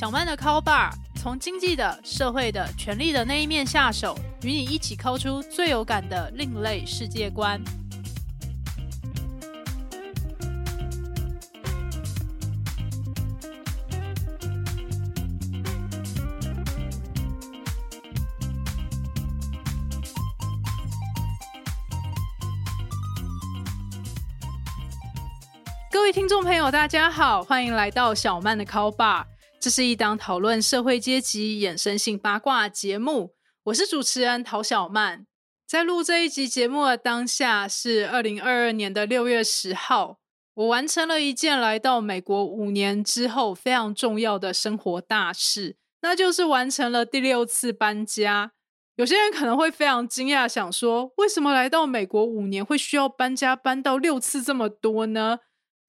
小曼的 Call Bar 从经济的、社会的、权力的那一面下手，与你一起抠出最有感的另类世界观。各位听众朋友，大家好，欢迎来到小曼的 Call Bar。这是一档讨论社会阶级衍生性八卦节目，我是主持人陶小曼。在录这一集节目的当下是二零二二年的六月十号，我完成了一件来到美国五年之后非常重要的生活大事，那就是完成了第六次搬家。有些人可能会非常惊讶，想说为什么来到美国五年会需要搬家搬到六次这么多呢？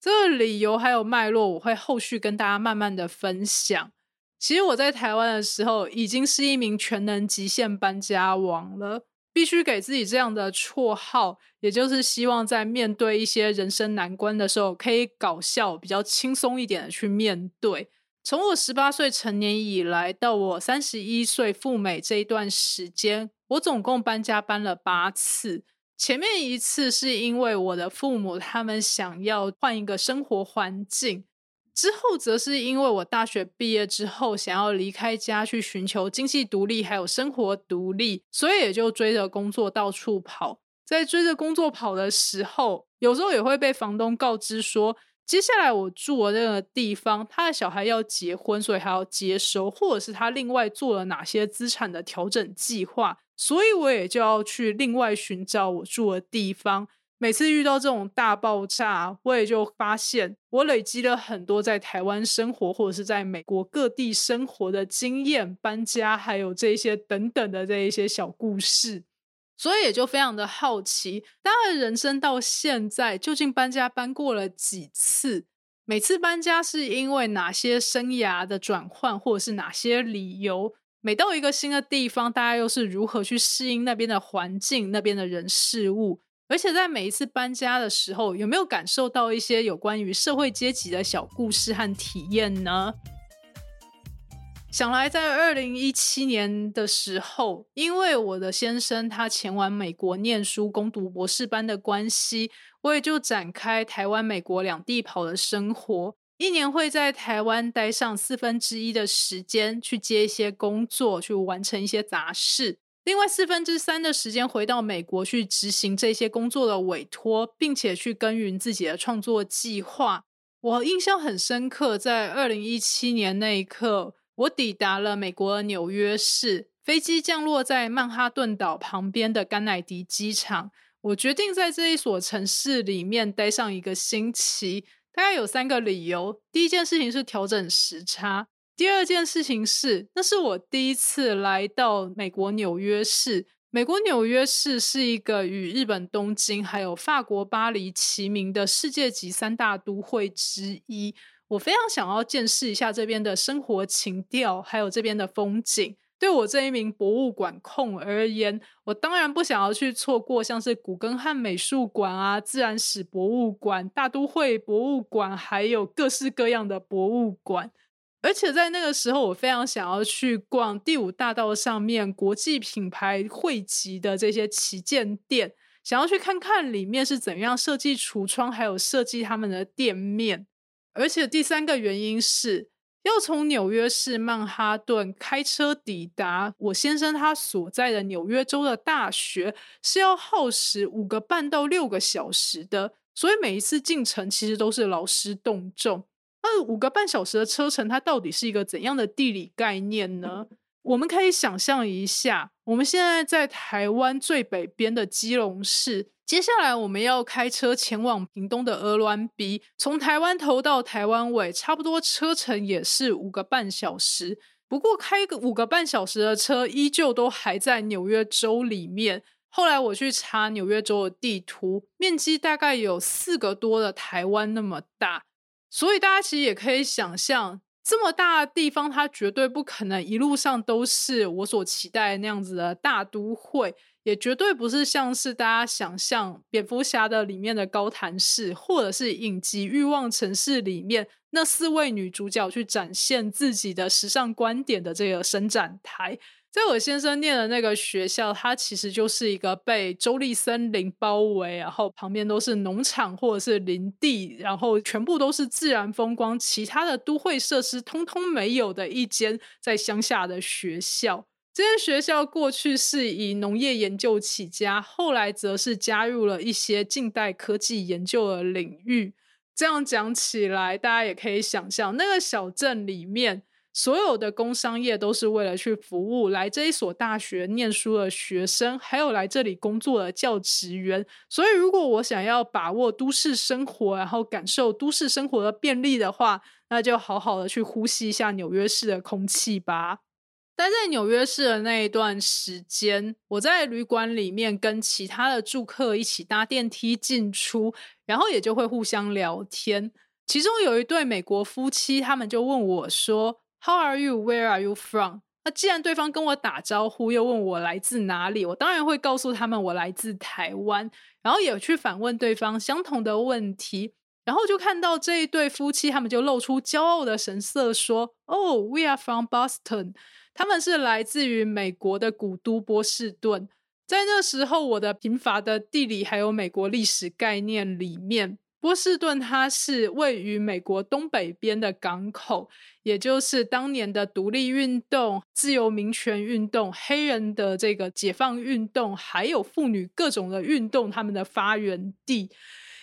这个理由还有脉络，我会后续跟大家慢慢的分享。其实我在台湾的时候，已经是一名全能极限搬家王了，必须给自己这样的绰号，也就是希望在面对一些人生难关的时候，可以搞笑、比较轻松一点的去面对。从我十八岁成年以来，到我三十一岁赴美这一段时间，我总共搬家搬了八次。前面一次是因为我的父母他们想要换一个生活环境，之后则是因为我大学毕业之后想要离开家去寻求经济独立还有生活独立，所以也就追着工作到处跑。在追着工作跑的时候，有时候也会被房东告知说，接下来我住的那个地方，他的小孩要结婚，所以还要接收，或者是他另外做了哪些资产的调整计划。所以我也就要去另外寻找我住的地方。每次遇到这种大爆炸，我也就发现我累积了很多在台湾生活或者是在美国各地生活的经验、搬家，还有这些等等的这一些小故事。所以也就非常的好奇，大家的人生到现在究竟搬家搬过了几次？每次搬家是因为哪些生涯的转换，或者是哪些理由？每到一个新的地方，大家又是如何去适应那边的环境、那边的人事物？而且在每一次搬家的时候，有没有感受到一些有关于社会阶级的小故事和体验呢？想来，在二零一七年的时候，因为我的先生他前往美国念书、攻读博士班的关系，我也就展开台湾、美国两地跑的生活。一年会在台湾待上四分之一的时间，去接一些工作，去完成一些杂事；另外四分之三的时间回到美国去执行这些工作的委托，并且去耕耘自己的创作计划。我印象很深刻，在二零一七年那一刻，我抵达了美国纽约市，飞机降落在曼哈顿岛旁边的甘乃迪机场。我决定在这一所城市里面待上一个星期。大概有三个理由。第一件事情是调整时差，第二件事情是那是我第一次来到美国纽约市。美国纽约市是一个与日本东京还有法国巴黎齐名的世界级三大都会之一。我非常想要见识一下这边的生活情调，还有这边的风景。对我这一名博物馆控而言，我当然不想要去错过像是古根汉美术馆啊、自然史博物馆、大都会博物馆，还有各式各样的博物馆。而且在那个时候，我非常想要去逛第五大道上面国际品牌汇集的这些旗舰店，想要去看看里面是怎样设计橱窗，还有设计他们的店面。而且第三个原因是。要从纽约市曼哈顿开车抵达我先生他所在的纽约州的大学，是要耗时五个半到六个小时的，所以每一次进城其实都是劳师动众。那五个半小时的车程，它到底是一个怎样的地理概念呢？我们可以想象一下，我们现在在台湾最北边的基隆市。接下来我们要开车前往屏东的鹅銮鼻，从台湾头到台湾尾，差不多车程也是五个半小时。不过开个五个半小时的车，依旧都还在纽约州里面。后来我去查纽约州的地图，面积大概有四个多的台湾那么大，所以大家其实也可以想象，这么大的地方，它绝对不可能一路上都是我所期待那样子的大都会。也绝对不是像是大家想象蝙蝠侠的里面的高谭市，或者是影集《欲望城市》里面那四位女主角去展现自己的时尚观点的这个伸展台。在我先生念的那个学校，它其实就是一个被州立森林包围，然后旁边都是农场或者是林地，然后全部都是自然风光，其他的都会设施通通没有的一间在乡下的学校。这间学校过去是以农业研究起家，后来则是加入了一些近代科技研究的领域。这样讲起来，大家也可以想象，那个小镇里面。所有的工商业都是为了去服务来这一所大学念书的学生，还有来这里工作的教职员。所以，如果我想要把握都市生活，然后感受都市生活的便利的话，那就好好的去呼吸一下纽约市的空气吧。待在纽约市的那一段时间，我在旅馆里面跟其他的住客一起搭电梯进出，然后也就会互相聊天。其中有一对美国夫妻，他们就问我说。How are you? Where are you from? 那既然对方跟我打招呼，又问我来自哪里，我当然会告诉他们我来自台湾，然后也去反问对方相同的问题，然后就看到这一对夫妻，他们就露出骄傲的神色，说：“Oh, we are from Boston。”他们是来自于美国的古都波士顿。在那时候，我的贫乏的地理还有美国历史概念里面。波士顿它是位于美国东北边的港口，也就是当年的独立运动、自由民权运动、黑人的这个解放运动，还有妇女各种的运动，他们的发源地。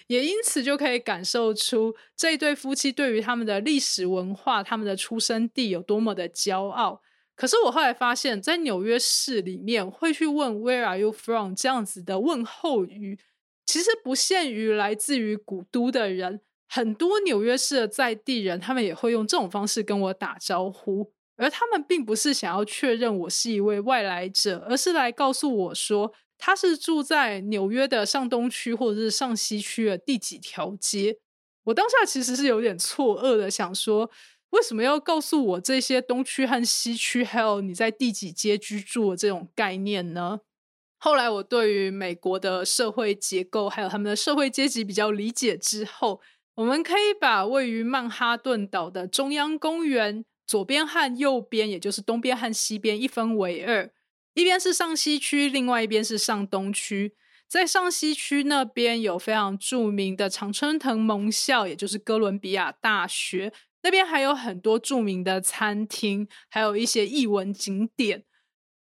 也因此就可以感受出这一对夫妻对于他们的历史文化、他们的出生地有多么的骄傲。可是我后来发现，在纽约市里面会去问 “Where are you from” 这样子的问候语。其实不限于来自于古都的人，很多纽约市的在地人，他们也会用这种方式跟我打招呼。而他们并不是想要确认我是一位外来者，而是来告诉我说，他是住在纽约的上东区或者是上西区的第几条街。我当下其实是有点错愕的，想说为什么要告诉我这些东区和西区，还有你在第几街居住的这种概念呢？后来，我对于美国的社会结构还有他们的社会阶级比较理解之后，我们可以把位于曼哈顿岛的中央公园左边和右边，也就是东边和西边一分为二，一边是上西区，另外一边是上东区。在上西区那边有非常著名的常春藤盟校，也就是哥伦比亚大学，那边还有很多著名的餐厅，还有一些艺文景点。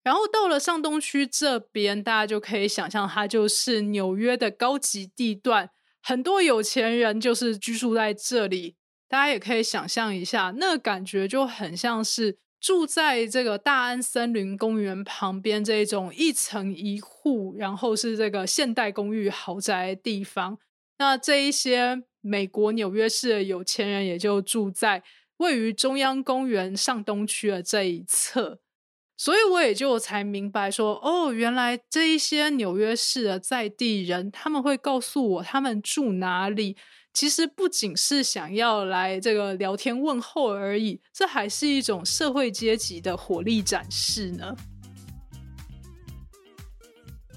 然后到了上东区这边，大家就可以想象，它就是纽约的高级地段，很多有钱人就是居住在这里。大家也可以想象一下，那感觉就很像是住在这个大安森林公园旁边这种一层一户，然后是这个现代公寓豪宅地方。那这一些美国纽约市的有钱人，也就住在位于中央公园上东区的这一侧。所以我也就才明白说，哦，原来这一些纽约市的在地人，他们会告诉我他们住哪里，其实不仅是想要来这个聊天问候而已，这还是一种社会阶级的火力展示呢。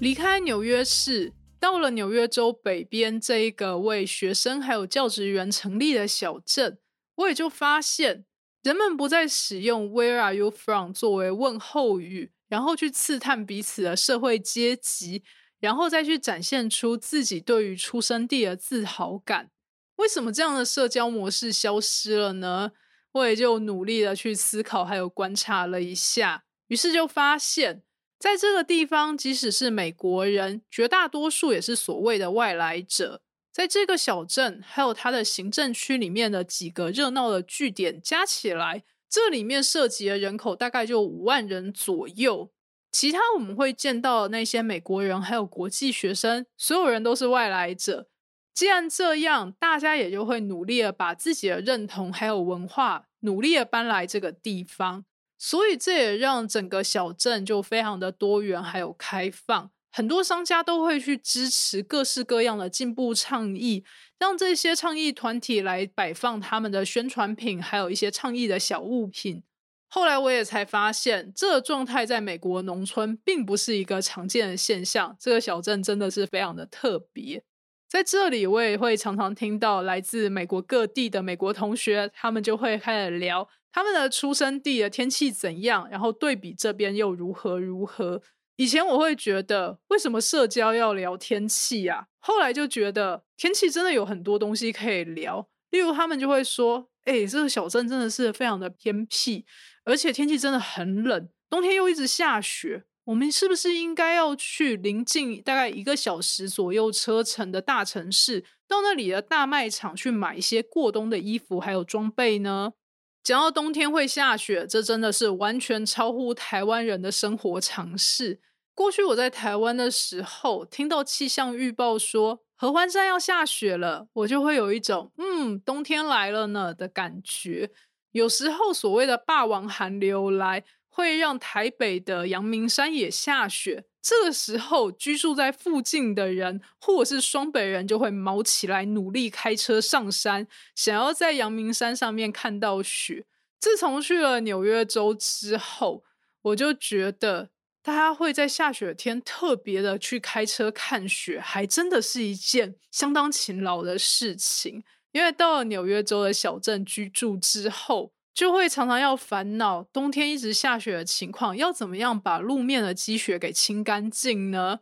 离开纽约市，到了纽约州北边这一个为学生还有教职员成立的小镇，我也就发现。人们不再使用 "Where are you from" 作为问候语，然后去刺探彼此的社会阶级，然后再去展现出自己对于出生地的自豪感。为什么这样的社交模式消失了呢？我也就努力的去思考，还有观察了一下，于是就发现，在这个地方，即使是美国人，绝大多数也是所谓的外来者。在这个小镇，还有它的行政区里面的几个热闹的据点加起来，这里面涉及的人口大概就五万人左右。其他我们会见到那些美国人，还有国际学生，所有人都是外来者。既然这样，大家也就会努力的把自己的认同还有文化努力的搬来这个地方，所以这也让整个小镇就非常的多元还有开放。很多商家都会去支持各式各样的进步倡议，让这些倡议团体来摆放他们的宣传品，还有一些倡议的小物品。后来我也才发现，这状态在美国农村并不是一个常见的现象。这个小镇真的是非常的特别。在这里，我也会常常听到来自美国各地的美国同学，他们就会开始聊他们的出生地的天气怎样，然后对比这边又如何如何。以前我会觉得，为什么社交要聊天气啊？后来就觉得天气真的有很多东西可以聊，例如他们就会说：“哎，这个小镇真的是非常的偏僻。”而且天气真的很冷，冬天又一直下雪。我们是不是应该要去临近大概一个小时左右车程的大城市，到那里的大卖场去买一些过冬的衣服还有装备呢？讲到冬天会下雪，这真的是完全超乎台湾人的生活常识。过去我在台湾的时候，听到气象预报说合欢山要下雪了，我就会有一种嗯，冬天来了呢的感觉。有时候所谓的霸王寒流来，会让台北的阳明山也下雪。这个时候，居住在附近的人或者是双北人就会毛起来，努力开车上山，想要在阳明山上面看到雪。自从去了纽约州之后，我就觉得大家会在下雪天特别的去开车看雪，还真的是一件相当勤劳的事情。因为到了纽约州的小镇居住之后，就会常常要烦恼冬天一直下雪的情况，要怎么样把路面的积雪给清干净呢？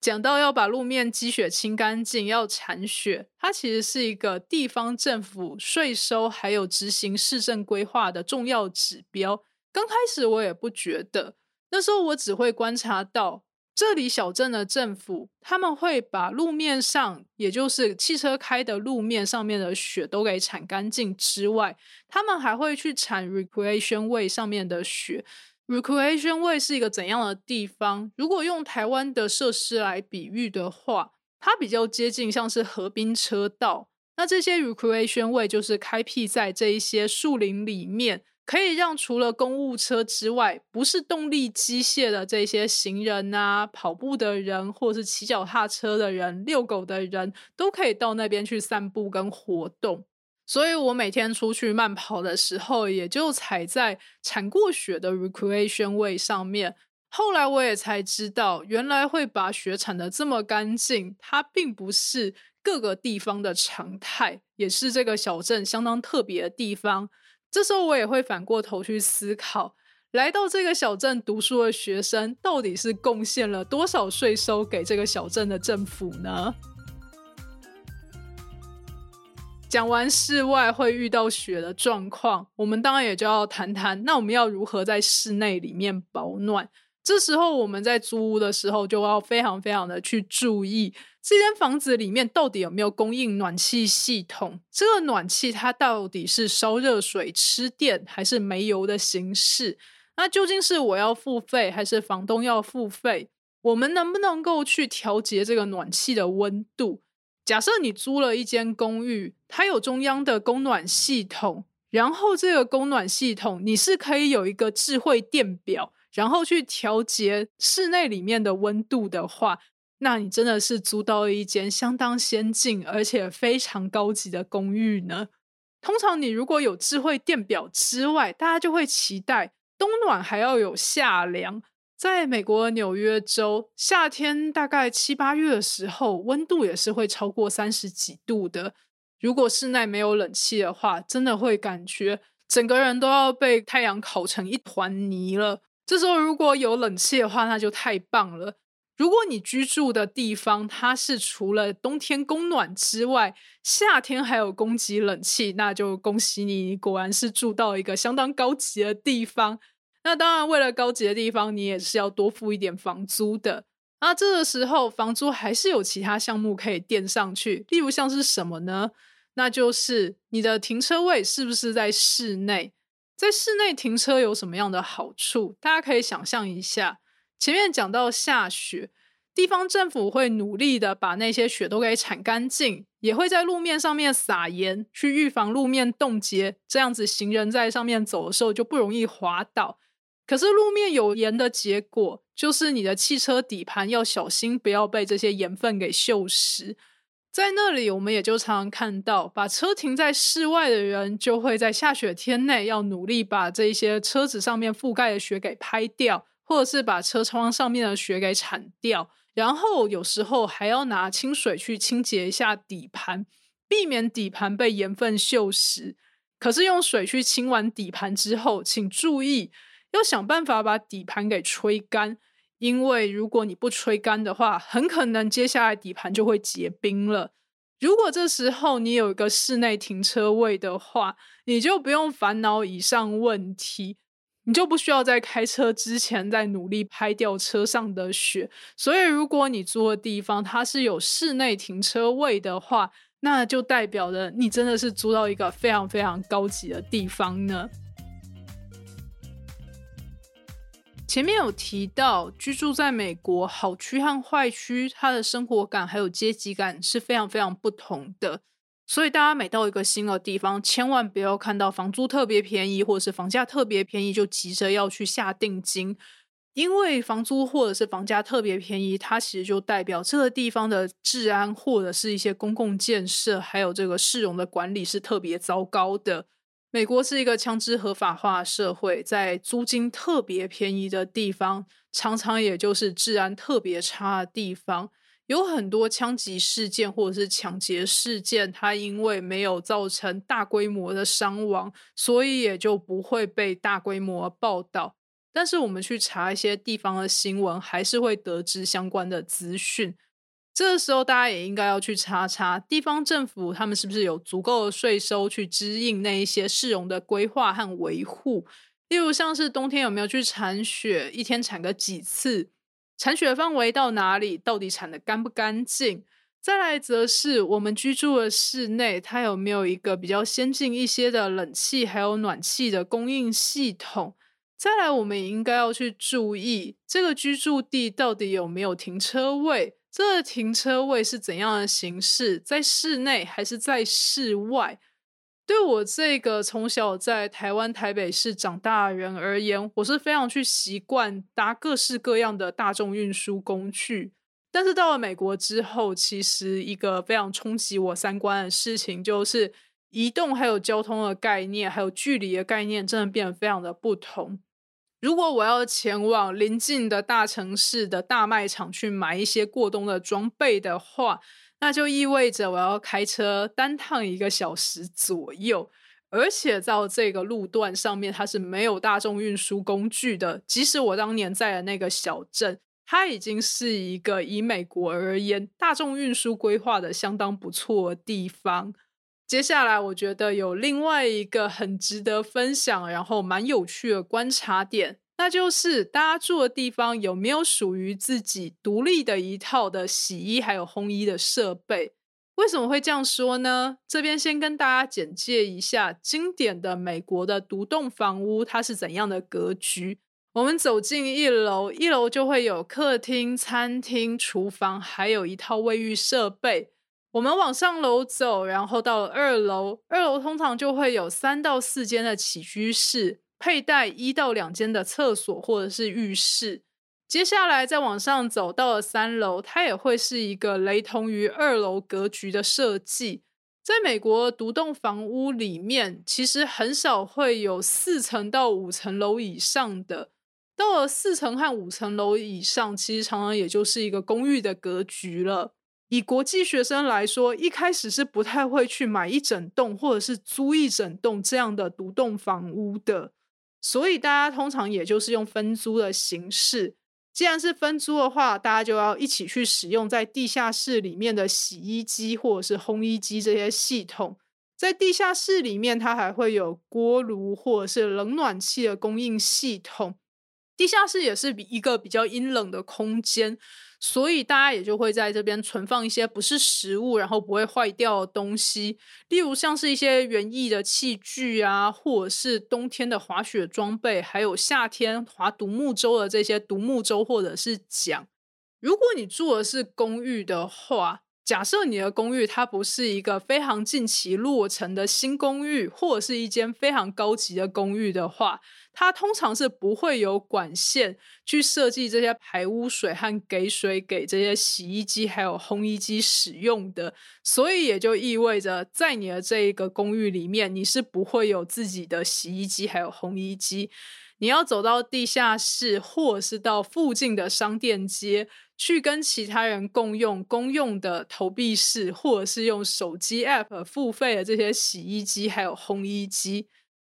讲到要把路面积雪清干净，要铲雪，它其实是一个地方政府税收还有执行市政规划的重要指标。刚开始我也不觉得，那时候我只会观察到。这里小镇的政府，他们会把路面上，也就是汽车开的路面上面的雪都给铲干净之外，他们还会去铲 recreation way 上面的雪。recreation way 是一个怎样的地方？如果用台湾的设施来比喻的话，它比较接近像是河滨车道。那这些 recreation way 就是开辟在这一些树林里面。可以让除了公务车之外，不是动力机械的这些行人啊、跑步的人，或是骑脚踏车的人、遛狗的人都可以到那边去散步跟活动。所以我每天出去慢跑的时候，也就踩在铲过雪的 recreation way 上面。后来我也才知道，原来会把雪铲得这么干净，它并不是各个地方的常态，也是这个小镇相当特别的地方。这时候我也会反过头去思考，来到这个小镇读书的学生到底是贡献了多少税收给这个小镇的政府呢？讲完室外会遇到雪的状况，我们当然也就要谈谈，那我们要如何在室内里面保暖？这时候我们在租屋的时候就要非常非常的去注意。这间房子里面到底有没有供应暖气系统？这个暖气它到底是烧热水、吃电还是煤油的形式？那究竟是我要付费还是房东要付费？我们能不能够去调节这个暖气的温度？假设你租了一间公寓，它有中央的供暖系统，然后这个供暖系统你是可以有一个智慧电表，然后去调节室内里面的温度的话。那你真的是租到了一间相当先进而且非常高级的公寓呢。通常你如果有智慧电表之外，大家就会期待冬暖还要有夏凉。在美国纽约州，夏天大概七八月的时候，温度也是会超过三十几度的。如果室内没有冷气的话，真的会感觉整个人都要被太阳烤成一团泥了。这时候如果有冷气的话，那就太棒了。如果你居住的地方它是除了冬天供暖之外，夏天还有供给冷气，那就恭喜你，你果然是住到一个相当高级的地方。那当然，为了高级的地方，你也是要多付一点房租的。那这个时候，房租还是有其他项目可以垫上去，例如像是什么呢？那就是你的停车位是不是在室内？在室内停车有什么样的好处？大家可以想象一下。前面讲到下雪，地方政府会努力的把那些雪都给铲干净，也会在路面上面撒盐，去预防路面冻结，这样子行人在上面走的时候就不容易滑倒。可是路面有盐的结果，就是你的汽车底盘要小心，不要被这些盐分给锈蚀。在那里，我们也就常常看到，把车停在室外的人，就会在下雪天内要努力把这些车子上面覆盖的雪给拍掉，或者是把车窗上面的雪给铲掉。然后有时候还要拿清水去清洁一下底盘，避免底盘被盐分锈蚀。可是用水去清完底盘之后，请注意要想办法把底盘给吹干。因为如果你不吹干的话，很可能接下来底盘就会结冰了。如果这时候你有一个室内停车位的话，你就不用烦恼以上问题，你就不需要在开车之前再努力拍掉车上的雪。所以，如果你租的地方它是有室内停车位的话，那就代表着你真的是租到一个非常非常高级的地方呢。前面有提到，居住在美国，好区和坏区，它的生活感还有阶级感是非常非常不同的。所以大家每到一个新的地方，千万不要看到房租特别便宜，或者是房价特别便宜，就急着要去下定金。因为房租或者是房价特别便宜，它其实就代表这个地方的治安，或者是一些公共建设，还有这个市容的管理是特别糟糕的。美国是一个枪支合法化社会，在租金特别便宜的地方，常常也就是治安特别差的地方。有很多枪击事件或者是抢劫事件，它因为没有造成大规模的伤亡，所以也就不会被大规模报道。但是我们去查一些地方的新闻，还是会得知相关的资讯。这个时候，大家也应该要去查查地方政府，他们是不是有足够的税收去支应那一些市容的规划和维护。例如，像是冬天有没有去铲雪，一天铲个几次，铲雪范围到哪里，到底铲的干不干净。再来，则是我们居住的室内，它有没有一个比较先进一些的冷气还有暖气的供应系统。再来，我们也应该要去注意这个居住地到底有没有停车位。这停车位是怎样的形式？在室内还是在室外？对我这个从小在台湾台北市长大的人而言，我是非常去习惯搭各式各样的大众运输工具。但是到了美国之后，其实一个非常冲击我三观的事情，就是移动还有交通的概念，还有距离的概念，真的变得非常的不同。如果我要前往邻近的大城市的大卖场去买一些过冬的装备的话，那就意味着我要开车单趟一个小时左右，而且在这个路段上面它是没有大众运输工具的。即使我当年在的那个小镇，它已经是一个以美国而言大众运输规划的相当不错的地方。接下来，我觉得有另外一个很值得分享，然后蛮有趣的观察点，那就是大家住的地方有没有属于自己独立的一套的洗衣还有烘衣的设备？为什么会这样说呢？这边先跟大家简介一下经典的美国的独栋房屋，它是怎样的格局。我们走进一楼，一楼就会有客厅、餐厅、厨房，还有一套卫浴设备。我们往上楼走，然后到了二楼。二楼通常就会有三到四间的起居室，佩戴一到两间的厕所或者是浴室。接下来再往上走到了三楼，它也会是一个雷同于二楼格局的设计。在美国独栋房屋里面，其实很少会有四层到五层楼以上的。到了四层和五层楼以上，其实常常也就是一个公寓的格局了。以国际学生来说，一开始是不太会去买一整栋或者是租一整栋这样的独栋房屋的，所以大家通常也就是用分租的形式。既然是分租的话，大家就要一起去使用在地下室里面的洗衣机或者是烘衣机这些系统。在地下室里面，它还会有锅炉或者是冷暖气的供应系统。地下室也是比一个比较阴冷的空间。所以大家也就会在这边存放一些不是食物，然后不会坏掉的东西，例如像是一些园艺的器具啊，或者是冬天的滑雪装备，还有夏天划独木舟的这些独木舟或者是桨。如果你住的是公寓的话，假设你的公寓它不是一个非常近期落成的新公寓，或者是一间非常高级的公寓的话，它通常是不会有管线去设计这些排污水和给水给这些洗衣机还有烘衣机使用的。所以也就意味着，在你的这一个公寓里面，你是不会有自己的洗衣机还有烘衣机。你要走到地下室，或者是到附近的商店街。去跟其他人共用公用的投币式，或者是用手机 App 付费的这些洗衣机，还有烘衣机。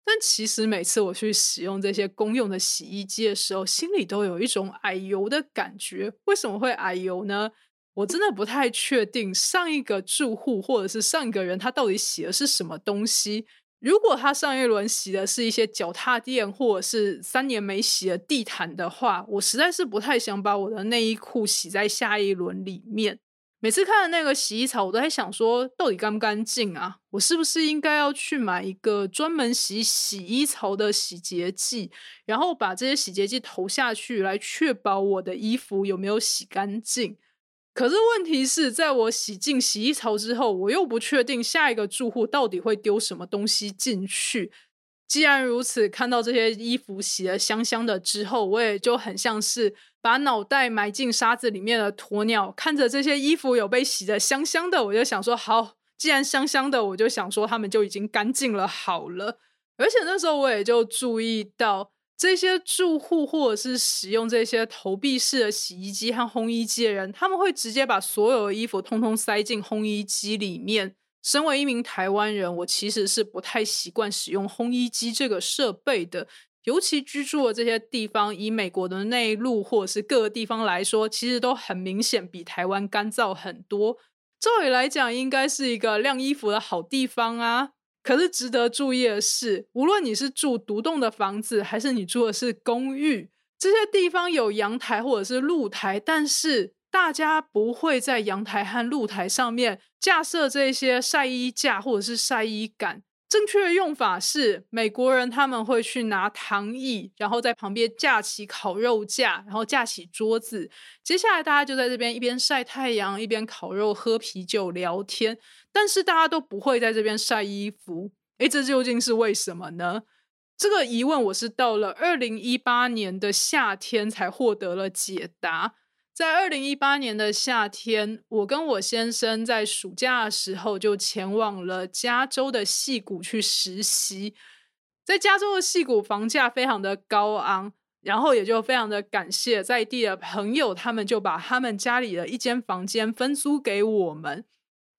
但其实每次我去使用这些公用的洗衣机的时候，心里都有一种矮油的感觉。为什么会矮油呢？我真的不太确定上一个住户或者是上一个人他到底洗的是什么东西。如果他上一轮洗的是一些脚踏垫，或者是三年没洗的地毯的话，我实在是不太想把我的内衣裤洗在下一轮里面。每次看那个洗衣槽，我都在想说，到底干不干净啊？我是不是应该要去买一个专门洗洗衣槽的洗洁剂，然后把这些洗洁剂投下去，来确保我的衣服有没有洗干净？可是问题是在我洗进洗衣槽之后，我又不确定下一个住户到底会丢什么东西进去。既然如此，看到这些衣服洗得香香的之后，我也就很像是把脑袋埋进沙子里面的鸵鸟，看着这些衣服有被洗得香香的，我就想说：好，既然香香的，我就想说他们就已经干净了。好了，而且那时候我也就注意到。这些住户或者是使用这些投币式的洗衣机和烘衣机的人，他们会直接把所有的衣服通通塞进烘衣机里面。身为一名台湾人，我其实是不太习惯使用烘衣机这个设备的。尤其居住的这些地方，以美国的内陆或者是各个地方来说，其实都很明显比台湾干燥很多。照理来讲，应该是一个晾衣服的好地方啊。可是值得注意的是，无论你是住独栋的房子，还是你住的是公寓，这些地方有阳台或者是露台，但是大家不会在阳台和露台上面架设这些晒衣架或者是晒衣杆。正确的用法是，美国人他们会去拿躺椅，然后在旁边架起烤肉架，然后架起桌子。接下来大家就在这边一边晒太阳，一边烤肉、喝啤酒、聊天。但是大家都不会在这边晒衣服。诶，这究竟是为什么呢？这个疑问我是到了二零一八年的夏天才获得了解答。在二零一八年的夏天，我跟我先生在暑假的时候就前往了加州的戏谷去实习。在加州的戏谷，房价非常的高昂，然后也就非常的感谢在地的朋友，他们就把他们家里的一间房间分租给我们。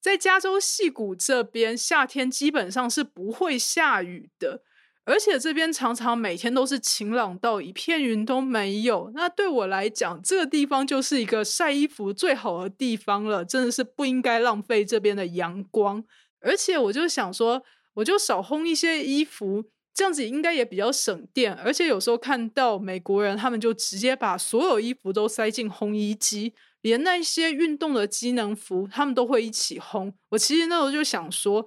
在加州戏谷这边，夏天基本上是不会下雨的。而且这边常常每天都是晴朗到一片云都没有。那对我来讲，这个地方就是一个晒衣服最好的地方了。真的是不应该浪费这边的阳光。而且我就想说，我就少烘一些衣服，这样子应该也比较省电。而且有时候看到美国人，他们就直接把所有衣服都塞进烘衣机，连那些运动的机能服，他们都会一起烘。我其实那时候就想说。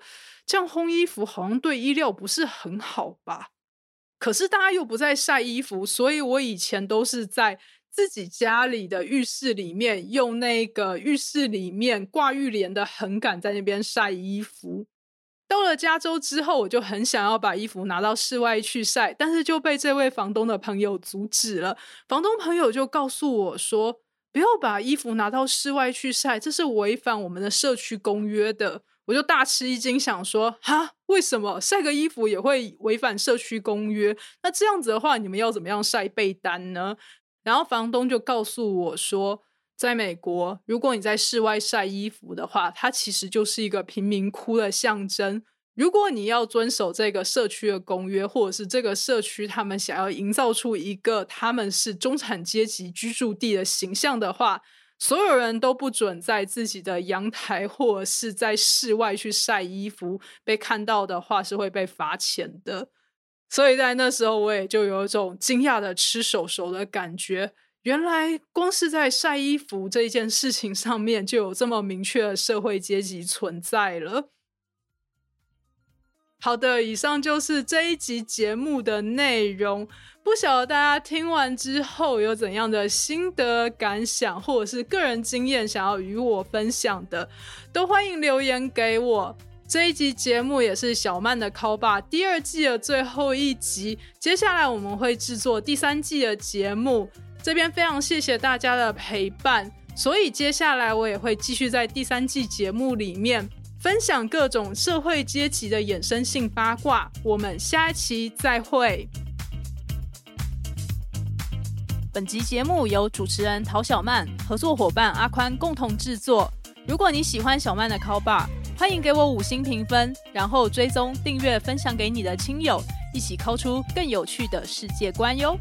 这样烘衣服好像对衣料不是很好吧？可是大家又不在晒衣服，所以我以前都是在自己家里的浴室里面用那个浴室里面挂浴帘的横杆在那边晒衣服。到了加州之后，我就很想要把衣服拿到室外去晒，但是就被这位房东的朋友阻止了。房东朋友就告诉我说：“不要把衣服拿到室外去晒，这是违反我们的社区公约的。”我就大吃一惊，想说哈，为什么晒个衣服也会违反社区公约？那这样子的话，你们要怎么样晒被单呢？然后房东就告诉我说，在美国，如果你在室外晒衣服的话，它其实就是一个贫民窟的象征。如果你要遵守这个社区的公约，或者是这个社区他们想要营造出一个他们是中产阶级居住地的形象的话。所有人都不准在自己的阳台或者是在室外去晒衣服，被看到的话是会被罚钱的。所以在那时候，我也就有一种惊讶的吃手手的感觉。原来光是在晒衣服这一件事情上面，就有这么明确的社会阶级存在了。好的，以上就是这一集节目的内容。不晓得大家听完之后有怎样的心得感想，或者是个人经验想要与我分享的，都欢迎留言给我。这一集节目也是小曼的 call 吧第二季的最后一集，接下来我们会制作第三季的节目。这边非常谢谢大家的陪伴，所以接下来我也会继续在第三季节目里面。分享各种社会阶级的衍生性八卦，我们下一期再会。本集节目由主持人陶小曼、合作伙伴阿宽共同制作。如果你喜欢小曼的 Call Bar，欢迎给我五星评分，然后追踪、订阅、分享给你的亲友，一起 call 出更有趣的世界观哟。